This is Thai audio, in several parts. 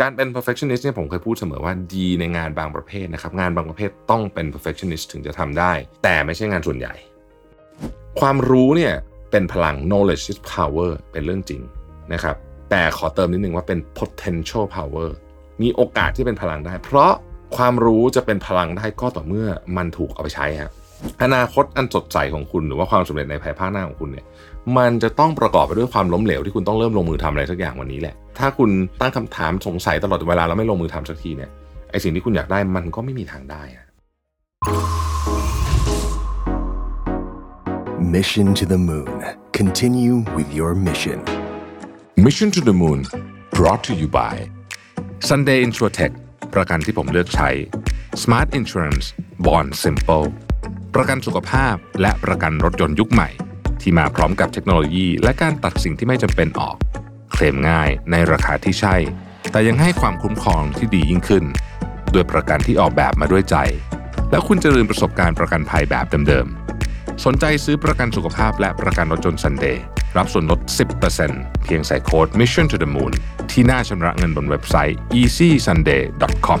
การเป็น perfectionist เนี่ยผมเคยพูดเสมอว่าดีในงานบางประเภทนะครับ งานบางประเภทต้องเป็น perfectionist ถึงจะทำได้ แต่ไม่ใช่งานส่วนใหญ่ ความรู้เนี่ยเป็นพลัง knowledge is power เป็นเรื่องจริงนะครับ แต่ขอเติมนิดนึงว่าเป็น potential power มีโอกาสที่เป็นพลังได้ เพราะความรู้จะเป็นพลังได้ก็ต่อเมื่อมันถูกเอาไปใช้ครับอนาคตอันสดใสของคุณหรือว่าความสำเร็จในภายภาคหน้าของคุณเนี่ย มันจะต้องประกอบไปด้วยความล้มเหลวที่คุณต้องเริ่มลงมือทำอะไรสักอย่างวันนี้แหละ ถ้าคุณตั้งคำถามสงสัยตลอดเวลาแล้วไม่ลงมือทำสักทีเนี่ยไอสิ่งที่คุณอยากได้มันก็ไม่มีทางได้ Mission to the Moon. Continue with your mission. Mission to the Moon brought to you by Sunday Insurtech ประกันที่ผมเลือกใช้ Smart Insurance Bond Simple ประกันสุขภาพและประกันรถยนต์ยุคใหม่ ที่มาพร้อมกับเทคโนโลยี และการตัดสิ่งที่ไม่จำเป็นออก เคลมง่ายในราคาที่ใช่ แต่ยังให้ความคุ้มครองที่ดียิ่งขึ้น ด้วยประกันที่ออกแบบมาด้วยใจ แล้วคุณจะลืมประสบการณ์ประกันภัยแบบเดิมๆ สนใจซื้อประกันสุขภาพและประกันรถยนต์ Sunday รับส่วนลด 10%เพียงใส่โค้ด Mission to the Moon ที่หน้าชำระเงินบนเว็บไซต์ easysunday.com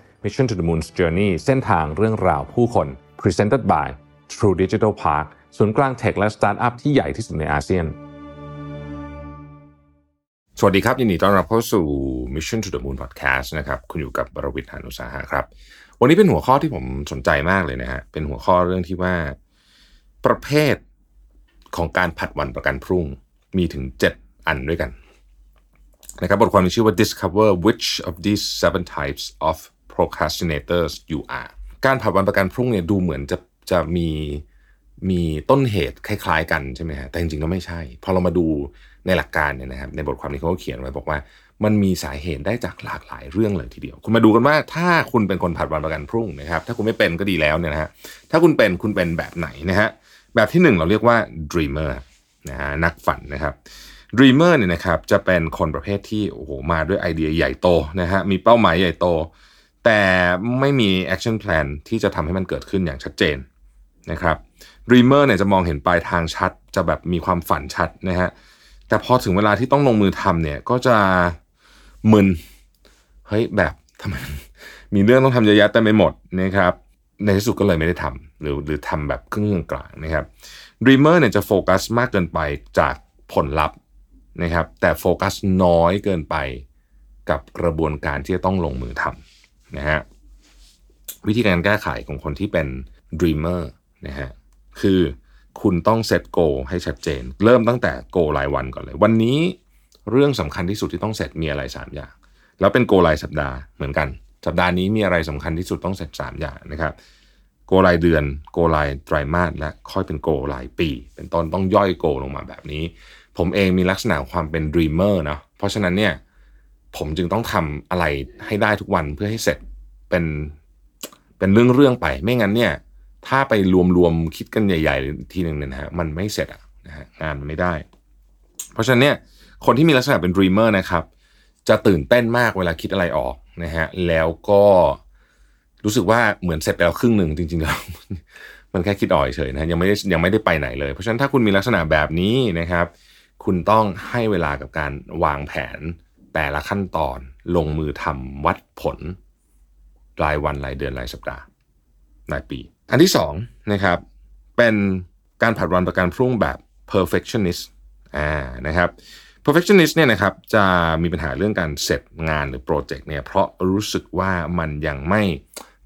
Mission to the Moon's Journey เส้นทางเรื่องราวผู้คน Presented by True Digital Park ศูนย์กลางเทคและสตาร์ทอัพที่ใหญ่ที่สุดในอาเซียน สวัสดีครับ ยินดีต้อนรับเข้าสู่ Mission to the Moon Podcast นะครับ คุณอยู่กับบรวิทยานุสาหะครับ วันนี้เป็นหัวข้อที่ผมสนใจมากเลยนะฮะ เป็นหัวข้อเรื่องที่ว่า ประเภทของการผัดวันประกันพรุ่งมีถึง 7 อันด้วยกันนะครับบทความมีชื่อว่า Discover which of these seven types of procrastinators you are การผัดวันประกันพรุ่งเนี่ยดูเหมือนจะจะมีมีต้นเหตุคล้ายๆ กันใช่ไหมฮะแต่จริงๆแล้วไม่ใช่ พอเรามาดูในหลักการเนี่ยนะครับในบทความนี้เขาก็เขียนไว้บอกว่า มันมีสาเหตุได้จากหลากหลายเรื่องเลยทีเดียว คุณมาดูกันว่าถ้าคุณเป็นคนผัดวันประกันพรุ่งนะครับถ้าคุณไม่เป็นก็ดีแล้วเนี่ยนะฮะถ้าคุณเป็นคุณเป็นแบบไหนนะฮะแบบที่หนึ่งเราเรียกว่า dreamer นะฮะนักฝันนะครับ dreamer เนี่ยนะครับจะเป็นคนประเภทที่โอ้โหมาด้วยไอเดียใหญ่โตนะฮะมีเป้าหมายใหญ่โต แต่ไม่มี action plan ที่จะทำให้มันเกิดขึ้นอย่างชัดเจนนะครับ Dreamer เนี่ยจะมองเห็นปลายทางชัด จะแบบมีความฝันชัดนะฮะแต่พอถึงเวลาที่ต้องลงมือทำเนี่ยก็จะมึนเฮ้ยแบบทำไมมีเรื่องต้องทำเยอะแยะแต่ไม่หมดนะครับในที่สุดก็เลยไม่ได้ทำหรือหรือทำแบบครึ่งกลางนะครับ Dreamer เนี่ยจะโฟกัสมากเกินไปจากผลลัพธ์นะครับแต่โฟกัสน้อยเกินไปกับกระบวนการที่จะต้องลงมือทำ นะฮะวิธีการแก้ไขของคนที่เป็น dreamer นะฮะคือคุณต้องเซตโกให้ชัดเจน เริ่มตั้งแต่โกรายวันก่อนเลย วันนี้เรื่องสำคัญที่สุดที่ต้องเสร็จมีอะไร 3 อย่าง แล้วเป็นโกรายสัปดาห์เหมือนกัน สัปดาห์นี้มีอะไรสำคัญที่สุดต้องเสร็จ 3 อย่างนะครับโกรายเดือนโกรายไตรมาสและค่อยเป็นโกรายปี เป็นต้นต้องย่อยโกลงมาแบบนี้ ผมเองมีลักษณะความเป็น dreamer นาะเพราะฉะนั้นเนี่ย ผมจึงต้องทำอะไรให้ได้ทุกวันเพื่อให้เสร็จเป็นเป็นเรื่องๆไป ไม่งั้นเนี่ย ถ้าไปรวมๆคิดกันใหญ่ ๆ ทีหนึ่งเนี่ยนะฮะมันไม่เสร็จอะนะฮะงานมันไม่ได้ เพราะฉะนั้นเนี่ยคนที่มีลักษณะเป็น dreamer นะครับ จะตื่นเต้นมากเวลาคิดอะไรออกนะฮะแล้วก็รู้สึกว่าเหมือนเสร็จไปแล้วครึ่งหนึ่งจริงๆแล้วมันแค่คิดอ่อยเฉยนะยังไม่ได้ยังไม่ได้ไปไหนเลย เพราะฉะนั้นถ้าคุณมีลักษณะแบบนี้นะครับ คุณต้องให้เวลากับการวางแผน แต่ละขั้นตอนลงมือทำวัดผล รายวันรายเดือนรายสัปดาห์รายปี อันที่สองนะครับเป็นการผัดวันประกันพรุ่งแบบ perfectionist อ่านะครับ perfectionist เนี่ยนะครับจะมีปัญหาเรื่องการเสร็จงานหรือโปรเจกต์เนี่ยเพราะรู้สึกว่ามันยังไม่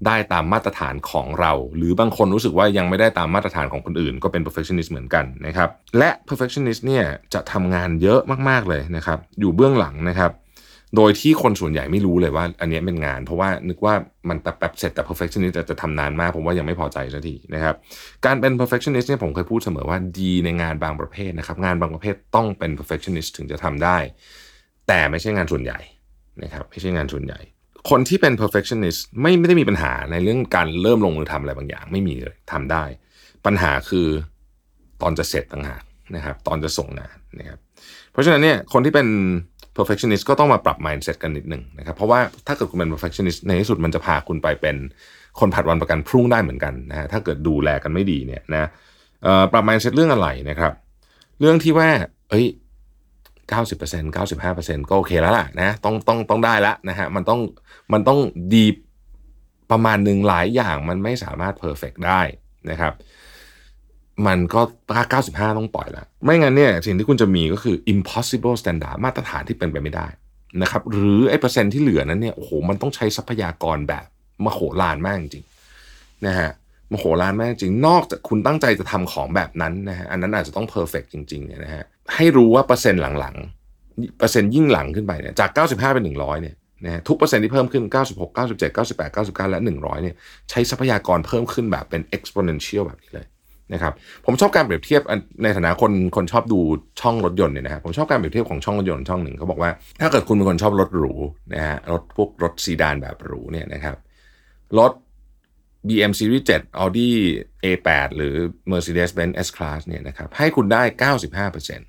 ได้ตามมาตรฐานของเรา หรือบางคนรู้สึกว่ายังไม่ได้ตามมาตรฐานของคนอื่น ก็เป็น perfectionist เหมือนกันนะครับและ perfectionist เนี่ยจะทำงานเยอะมากๆเลยนะครับอยู่เบื้องหลังนะครับโดยที่คนส่วนใหญ่ไม่รู้เลยว่า อันนี้เป็นงาน เพราะว่านึกว่ามันแป๊บๆเสร็จแต่ perfectionist จะจะทำนานมากผมว่ายังไม่พอใจสักทีนะครับการเป็น perfectionist เนี่ยผมเคยพูดเสมอว่าดีในงานบางประเภทนะครับงานบางประเภทต้องเป็น perfectionist ถึงจะทำได้ แต่ไม่ใช่งานส่วนใหญ่นะครับไม่ใช่งานส่วนใหญ่ คนที่เป็น perfectionist ไม่ไม่ได้มีปัญหาในเรื่องการเริ่มลงมือทำอะไรบางอย่าง ไม่มีเลยทำได้ ปัญหาคือตอนจะเสร็จต่างหากนะครับตอนจะส่งงานนะครับเพราะฉะนั้นเนี่ยคนที่เป็น perfectionist ก็ต้องมาปรับ mindset กันนิดหนึ่งนะครับเพราะว่าถ้าเกิดคุณเป็น perfectionist ในที่สุดมันจะพาคุณไปเป็นคนผัดวันประกันพรุ่งได้เหมือนกันนะฮะถ้าเกิดดูแลกันไม่ดีเนี่ยนะเอ่อปรับ mindset เรื่องอะไรนะครับ เรื่องที่ว่าเอ้ย 90% 95%ก็โอเคแล้วล่ะนะต้องต้องต้องได้แล้วนะฮะมันต้องมันต้องดีประมาณหนึ่งหลายอย่างมันไม่สามารถ perfect ได้นะครับ มันก็ถ้า95 ต้องปล่อยละไม่งั้นเนี่ยสิ่งที่คุณจะมีก็คือ impossible standard มาตรฐานที่เป็นไปไม่ได้นะครับหรือไอ้เปอร์เซ็นต์ที่เหลือนั้นเนี่ยโอ้โหมันต้องใช้ทรัพยากรแบบมโหฬารมากจริงๆนะฮะ มโหฬารมากจริง นอกจากคุณตั้งใจจะทำของแบบนั้นนะฮะ อันนั้นอาจจะต้อง perfect จริงๆเนี่ยนะฮะ ให้รู้ว่าเปอร์เซ็นต์หลังๆ เปอร์เซ็นต์ยิ่งหลังขึ้นไปเนี่ย จาก 95 เป็น 100 เนี่ยนะฮะ ทุกเปอร์เซ็นต์ที่เพิ่มขึ้น 96 97 98 99 และ 100 เนี่ย ใช้ทรัพยากรเพิ่มขึ้นแบบเป็น exponential แบบนี้เลยนะครับ ผมชอบการเปรียบเทียบในฐานะคนคนชอบดูช่องรถยนต์เนี่ยนะครับผมชอบการเปรียบเทียบของช่องรถยนต์ช่องหนึ่งเขาบอกว่า ถ้าเกิดคุณเป็นคนชอบรถหรูนะฮะ รถพวกรถซีดานแบบหรูเนี่ยนะครับ รถ BM Series 7 Audi A8 หรือ Mercedes-Benz S-Class เนี่ยนะครับให้คุณได้ 95%น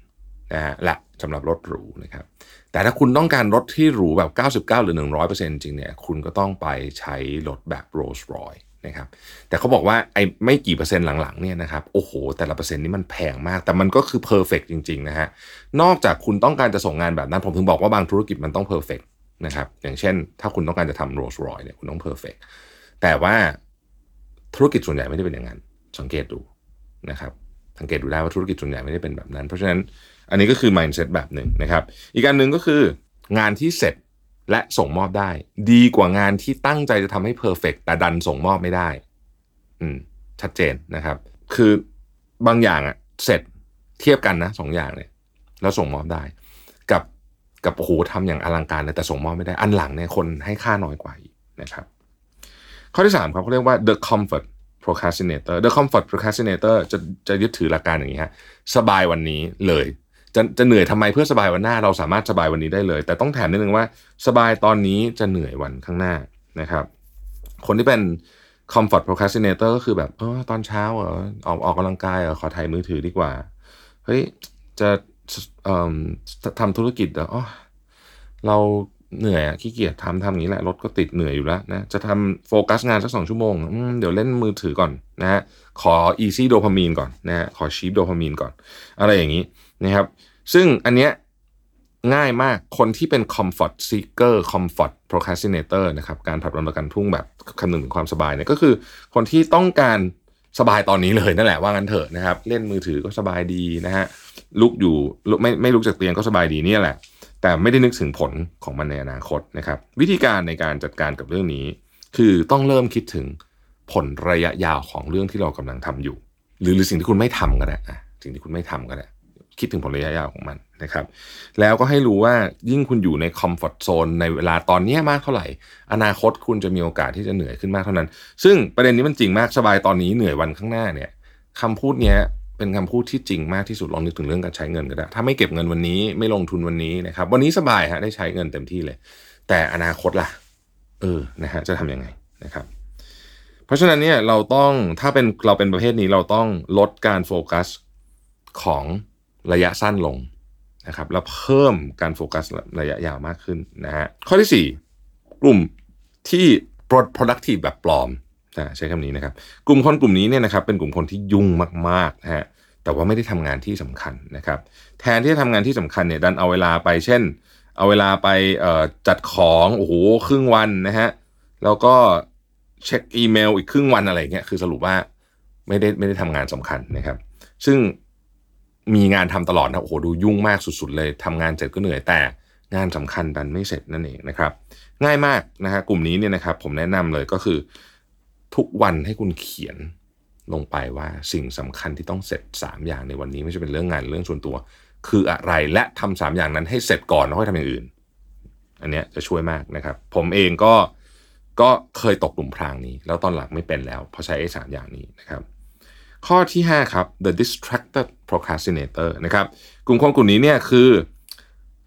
ะฮะละสำหรับรถหรูนะครับ แต่ถ้าคุณต้องการรถที่หรูแบบ 99 หรือ 100%จริงเนี่ยคุณก็ต้องไปใช้รถแบบ Rolls Royce นะครับแต่เขาบอกว่าไอ้ไม่กี่เปอร์เซ็นต์หลังๆเนี่ยนะครับโอ้โห แต่ละเปอร์เซ็นต์นี่มันแพงมาก แต่มันก็คือ perfect จริงๆนะฮะนอกจากคุณต้องการจะส่งงานแบบนั้น ผมถึงบอกว่าบางธุรกิจมันต้อง perfect นะครับอย่างเช่น ถ้าคุณต้องการจะทำ Rolls Royce เนี่ยคุณต้อง perfect แต่ว่า ธุรกิจส่วนใหญ่ไม่ได้เป็นอย่างนั้น สังเกตดูนะครับ สังเกตดูได้ว่าธุรกิจส่วนใหญ่ไม่ได้เป็นแบบนั้น เพราะฉะนั้นอันนี้ก็คือ mindset แบบหนึ่งนะครับ อีกการหนึ่งก็คืองานที่เสร็จและส่งมอบได้ ดีกว่างานที่ตั้งใจจะทำให้เพอร์เฟกแต่ดันส่งมอบไม่ได้ อืม ชัดเจนนะครับ คือบางอย่างอะเสร็จเทียบกันนะสองอย่างเนี่ยแล้วส่งมอบได้ กับกับโอ้โหทำอย่างอลังการเลยแต่ส่งมอบไม่ได้ อันหลังเนี่ยคนให้ค่าน้อยกว่าอีกนะครับ ข้อที่สามครับเขาเรียกว่า the comfort procrastinator the comfort procrastinator จะจะยึดถือหลักการอย่างนี้ฮะสบายวันนี้เลย จะจะเหนื่อยทำไมเพื่อสบายวันหน้า เราสามารถสบายวันนี้ได้เลย แต่ต้องแถมนิดนึงว่าสบายตอนนี้จะเหนื่อยวันข้างหน้านะครับ คนที่เป็น comfort procrastinator ก็คือแบบเออตอนเช้าเหรอออกออกกำลังกายเหรอขอถ่ายมือถือดีกว่าเฮ้ยจะเอ่อทำธุรกิจเหรออ๋อเรา เหนื่อยอะขี้เกียจทำทำอย่างนี้แหละรถก็ติดเหนื่อยอยู่แล้วนะจะทำโฟกัสงานสักสองชั่วโมงมเดี๋ยวเล่นมือถือก่อนนะฮะขอ easy dopamine ก่อนนะฮะขอ cheap dopamine ก่อน อะไรอย่างนี้นะครับ ซึ่งอันเนี้ยง่ายมากคนที่เป็น comfort seeker comfort procrastinator นะครับการผัดวันประกันพรุ่งแบบคำนึงถึงความสบายเนี่ยก็คือ คนที่ต้องการสบายตอนนี้เลยนั่นแหละว่างั้นเถอะนะครับ เล่นมือถือก็สบายดีนะฮะลุกอยู่ไม่ไม่ลุกจากเตียงก็สบายดีนี่แหละ แต่ไม่ได้นึกถึงผลของมันในอนาคตนะครับ วิธีการในการจัดการกับเรื่องนี้ คือต้องเริ่มคิดถึงผลระยะยาวของเรื่องที่เรากำลังทำอยู่ หรือหรือสิ่งที่คุณไม่ทำก็ได้อะสิ่งที่คุณไม่ทำก็ได้คิดถึงผลระยะยาวของมันนะครับ แล้วก็ให้รู้ว่ายิ่งคุณอยู่ในคอมฟอร์ทโซนในเวลาตอนนี้มากเท่าไหร่ อนาคตคุณจะมีโอกาสที่จะเหนื่อยขึ้นมากเท่านั้น ซึ่งประเด็นนี้มันจริงมากสบายตอนนี้เหนื่อยวันข้างหน้าเนี่ยคำพูดเนี้ย เป็นคำพูดที่จริงมากที่สุดลองนึกถึงเรื่องการใช้เงินก็ได้ ถ้าไม่เก็บเงินวันนี้ไม่ลงทุนวันนี้นะครับ วันนี้สบายฮะได้ใช้เงินเต็มที่เลย แต่อนาคตล่ะ เออนะฮะจะทำยังไงนะครับ เพราะฉะนั้นเนี่ยเราต้องถ้าเป็นเราเป็นประเภทนี้เราต้องลดการโฟกัสของระยะสั้นลงนะครับแล้วเพิ่มการโฟกัสระยะยาวมากขึ้นนะฮะข้อที่ 4 กลุ่มที่ productive แบบปลอม ใช้คำนี้นะครับ กลุ่มคนกลุ่มนี้เนี่ยนะครับเป็นกลุ่มคนที่ยุ่งมากๆนะฮะแต่ว่าไม่ได้ทำงานที่สำคัญนะครับ แทนที่จะทำงานที่สำคัญเนี่ยดันเอาเวลาไปเช่น เอาเวลาไปจัดของโอ้โหครึ่งวันนะฮะแล้วก็เช็คอีเมลอีกครึ่งวันอะไรเงี้ยคือสรุปว่าไม่ได้ไม่ได้ทำงานสำคัญนะครับ ซึ่งมีงานทำตลอดนะโอ้โหดูยุ่งมากสุดๆเลยทำงานเสร็จก็เหนื่อยแต่งานสำคัญดันไม่เสร็จนั่นเองนะครับ ง่ายมากนะฮะกลุ่มนี้เนี่ยนะครับผมแนะนำเลยก็คือ ทุกวันให้คุณเขียนลงไปว่าสิ่งสำคัญที่ต้องเสร็จ 3 อย่างในวันนี้ไม่ใช่เป็นเรื่องงานเรื่องส่วนตัว คืออะไรและทำสามอย่างนั้นให้เสร็จก่อนแล้วค่อยทำอย่างอื่น อันเนี้ยจะช่วยมากนะครับ ผมเองก็ก็เคยตกหลุมพรางนี้ แล้วตอนหลังไม่เป็นแล้วเพราะใช้ไอ้สามอย่างนี้นะครับ ข้อที่ 5 ครับ the distracted procrastinator นะครับกลุ่มคนกลุ่มนี้เนี่ยคือ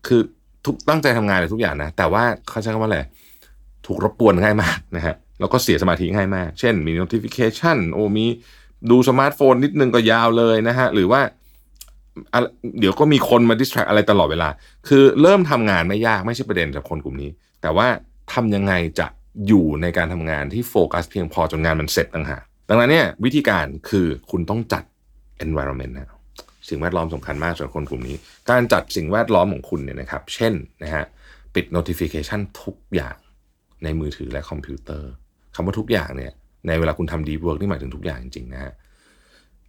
คือทุกตั้งใจทำงานเลยทุกอย่างนะ แต่ว่าเขาใช้คำว่าอะไรถูกรบกวนง่ายมากนะฮะ แล้วก็เสียสมาธิง่ายมาก เช่นมี notification โอ้มีดูสมาร์ทโฟนนิดนึงก็ยาวเลยนะฮะ หรือว่าเดี๋ยวก็มีคนมา distract อะไรตลอดเวลา คือเริ่มทำงานไม่ยากไม่ใช่ประเด็นสำหรับคนกลุ่มนี้ แต่ว่าทำยังไงจะอยู่ในการทำงานที่โฟกัสเพียงพอจนงานมันเสร็จต่างหากดังนั้นเนี่ยวิธีการคือคุณต้องจัด environment นะสิ่งแวดล้อมสำคัญมากสำหรับคนกลุ่มนี้ การจัดสิ่งแวดล้อมของคุณเนี่ยนะครับ เช่นนะฮะปิด notification ทุกอย่างในมือถือและคอมพิวเตอร์ คำว่าทุกอย่างเนี่ยในเวลาคุณทำ deep work นี่หมายถึงทุกอย่างจริงๆนะฮะ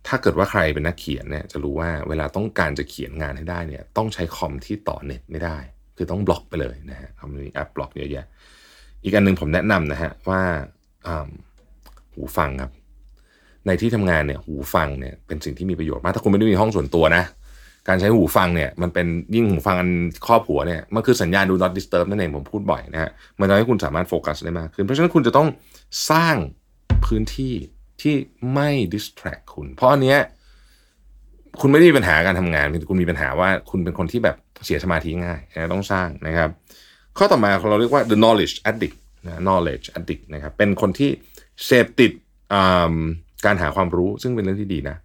ถ้าเกิดว่าใครเป็นนักเขียนเนี่ยจะรู้ว่าเวลาต้องการจะเขียนงานให้ได้เนี่ยต้องใช้คอมที่ต่อเน็ตไม่ได้ คือต้องบล็อกไปเลยนะฮะเดี๋ยวนี้แอปบล็อกเยอะแยะ อีกอันหนึ่งผมแนะนำนะฮะว่าอ่าหูฟังครับ ในที่ทำงานเนี่ยหูฟังเนี่ยเป็นสิ่งที่มีประโยชน์มากถ้าคุณไม่ได้มีห้องส่วนตัวนะ การใช้หูฟังเนี่ยมันเป็นยิ่งหูฟังอันครอบหัวเนี่ยมันคือสัญญาณ do not disturb นั่นเองผมพูดบ่อยนะฮะมันทำให้คุณสามารถโฟกัสได้มากขึ้น เพราะฉะนั้นคุณจะต้องสร้างพื้นที่ที่ไม่ distract คุณ เพราะอันเนี้ยคุณไม่ได้มีปัญหาการทำงาน คุณมีปัญหาว่าคุณเป็นคนที่แบบเสียสมาธิง่ายนะต้องสร้างนะครับ ข้อต่อมาเราเรียกว่า the knowledge addict นะ knowledge addict นะครับเป็นคนที่เสพติดการหาความรู้ซึ่งเป็นเรื่องที่ดีนะ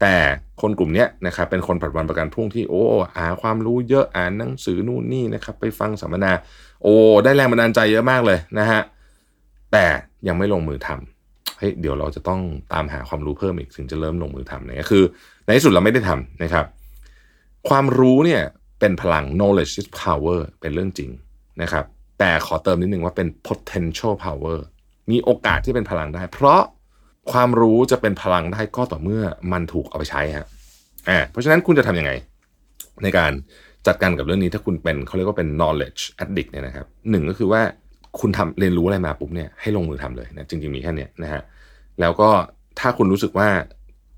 แต่คนกลุ่มนี้นะครับเป็นคนผัดวันประกันพรุ่งที่โอ้หาความรู้เยอะอ่านหนังสือนู่นนี่นะครับไปฟังสัมมนา โอ้ได้แรงบันดาลใจเยอะมากเลยนะฮะแต่ยังไม่ลงมือทำเฮ้ยเดี๋ยวเราจะต้องตามหาความรู้เพิ่มอีกถึงจะเริ่มลงมือทำเนี่ยคือ ในที่สุดเราไม่ได้ทำนะครับ ความรู้เนี่ยเป็นพลัง knowledge is power เป็นเรื่องจริงนะครับ แต่ขอเติมนิดนึงว่าเป็น potential power มีโอกาสที่เป็นพลังได้ เพราะ ความรู้จะเป็นพลังได้ก็ต่อเมื่อมันถูกเอาไปใช้ฮะอ่าเพราะฉะนั้นคุณจะทำยังไง ในการจัดการกับเรื่องนี้ถ้าคุณเป็นเขาเรียกว่าเป็น knowledge addict เนี่ยนะครับหนึ่งก็คือว่าคุณทำเรียนรู้อะไรมาปุ๊บเนี่ยให้ลงมือทำเลยนะจริงๆมีแค่นี้นะฮะแล้วก็ถ้าคุณรู้สึกว่า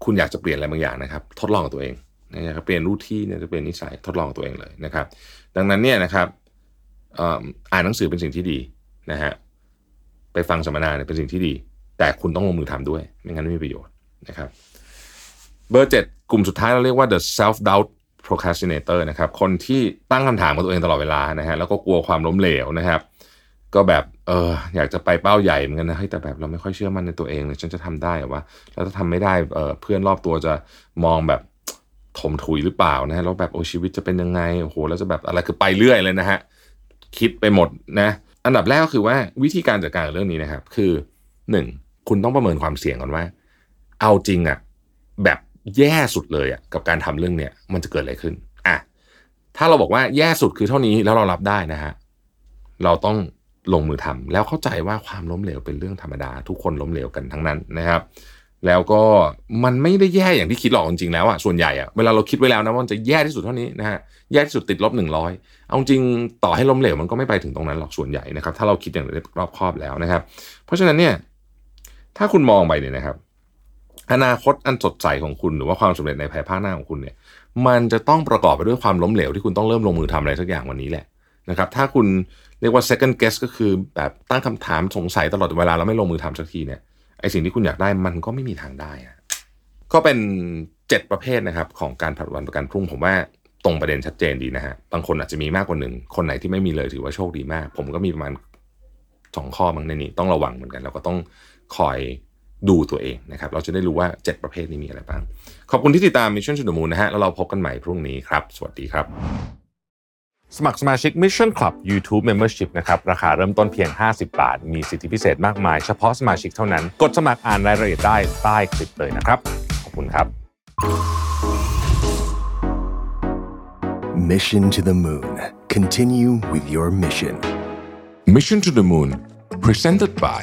คุณอยากจะเปลี่ยนอะไรบางอย่างนะครับ ทดลองกับตัวเองนะครับเปลี่ยนรูทีเนี่ยจะเปลี่ยนนิสัยทดลองกับตัวเองเลยนะครับ ดังนั้นเนี่ยนะครับอ่านหนังสือเป็นสิ่งที่ดีนะฮะไปฟังสัมมนาเนี่ยเป็นสิ่งที่ดี แต่คุณต้องลงมือทำด้วย ไม่งั้นไม่มีประโยชน์นะครับ เบอร์เจ็ดกลุ่มสุดท้ายเราเรียกว่า the self doubt procrastinator นะครับ คนที่ตั้งคำถามกับตัวเองตลอดเวลานะฮะแล้วก็กลัวความล้มเหลวนะครับ ก็แบบเอออยากจะไปเป้าใหญ่เหมือนกันนะฮ้ยแต่แบบเราไม่ค่อยเชื่อมั่นในตัวเองเลยฉันจะทำได้หรอวะแล้วถ้าทำไม่ได้เออเพื่อนรอบตัวจะมองแบบถมถุยหรือเปล่านะฮะแล้วแบบโอ้ชีวิตจะเป็นยังไงโอ้โหแล้วจะแบบอะไรคือไปเรื่อยเลยนะฮะคิดไปหมดนะ อันดับแรกก็คือว่าวิธีการจัดการเรื่องนี้นะครับ คือหนึ่ง คุณต้องประเมินความเสี่ยงก่อนว่า เอาจริงอะแบบแย่สุดเลยอะกับการทำเรื่องเนี้ยมันจะเกิดอะไรขึ้นอะถ้าเราบอกว่าแย่สุดคือเท่านี้แล้วเรารับได้นะฮะเราต้องลงมือทำแล้วเข้าใจว่าความล้มเหลวเป็นเรื่องธรรมดา ทุกคนล้มเหลวกันทั้งนั้นนะครับ แล้วก็มันไม่ได้แย่อย่างที่คิดหรอกจริงๆแล้วอะส่วนใหญ่อะเวลาเราคิดไว้แล้วนะว่ามันจะแย่ที่สุดเท่านี้นะฮะแย่ที่สุดติดลบหนึ่งร้อยเอาจริงต่อให้ล้มเหลวมันก็ไม่ไปถึงตรงนั้นหรอกส่วนใหญ่นะครับ ถ้าเราคิดอย่างรอบคอบแล้วนะครับ เพราะฉะนั้นเนี่ย ถ้าคุณมองไปเนี่ยนะครับ อนาคตอันสดใสของคุณหรือว่าความสำเร็จในภายภาคหน้าของคุณเนี่ย มันจะต้องประกอบไปด้วยความล้มเหลวที่คุณต้องเริ่มลงมือทำอะไรสักอย่างวันนี้แหละนะครับ ถ้าคุณเรียกว่า second guess ก็คือแบบตั้งคำถามสงสัยตลอดเวลาแล้วไม่ลงมือทำสักทีเนี่ยไอสิ่งที่คุณอยากได้มันก็ไม่มีทางได้อะก็เป็น 7 ประเภทนะครับ ของการผัดวันประกันพรุ่งผมว่าตรงประเด็นชัดเจนดีนะฮะบางคนอาจจะมีมากกว่าหนึ่งคนไหนที่ไม่มีเลยถือว่าโชคดีมาก ผมก็มีประมาณสองข้อมั้งในนี้ต้องระวังเหมือนกัน แล้วก็ต้อง คอยดูตัวเองนะครับ เราจะได้รู้ว่า 7 ประเภทนี้มีอะไรบ้าง ขอบคุณที่ติดตาม Mission to the Moon นะฮะ แล้วเราพบกันใหม่พรุ่งนี้ครับ สวัสดีครับ สมัครสมาชิก Mission Club YouTube Membership นะครับ ราคาเริ่มต้นเพียง 50 บาท มีสิทธิพิเศษมากมาย เฉพาะสมาชิกเท่านั้น กดสมัครอ่านรายละเอียดได้ใต้คลิปเลยนะครับ ขอบคุณครับ Mission to the Moon. Continue with your mission. Mission to the Moon Presented by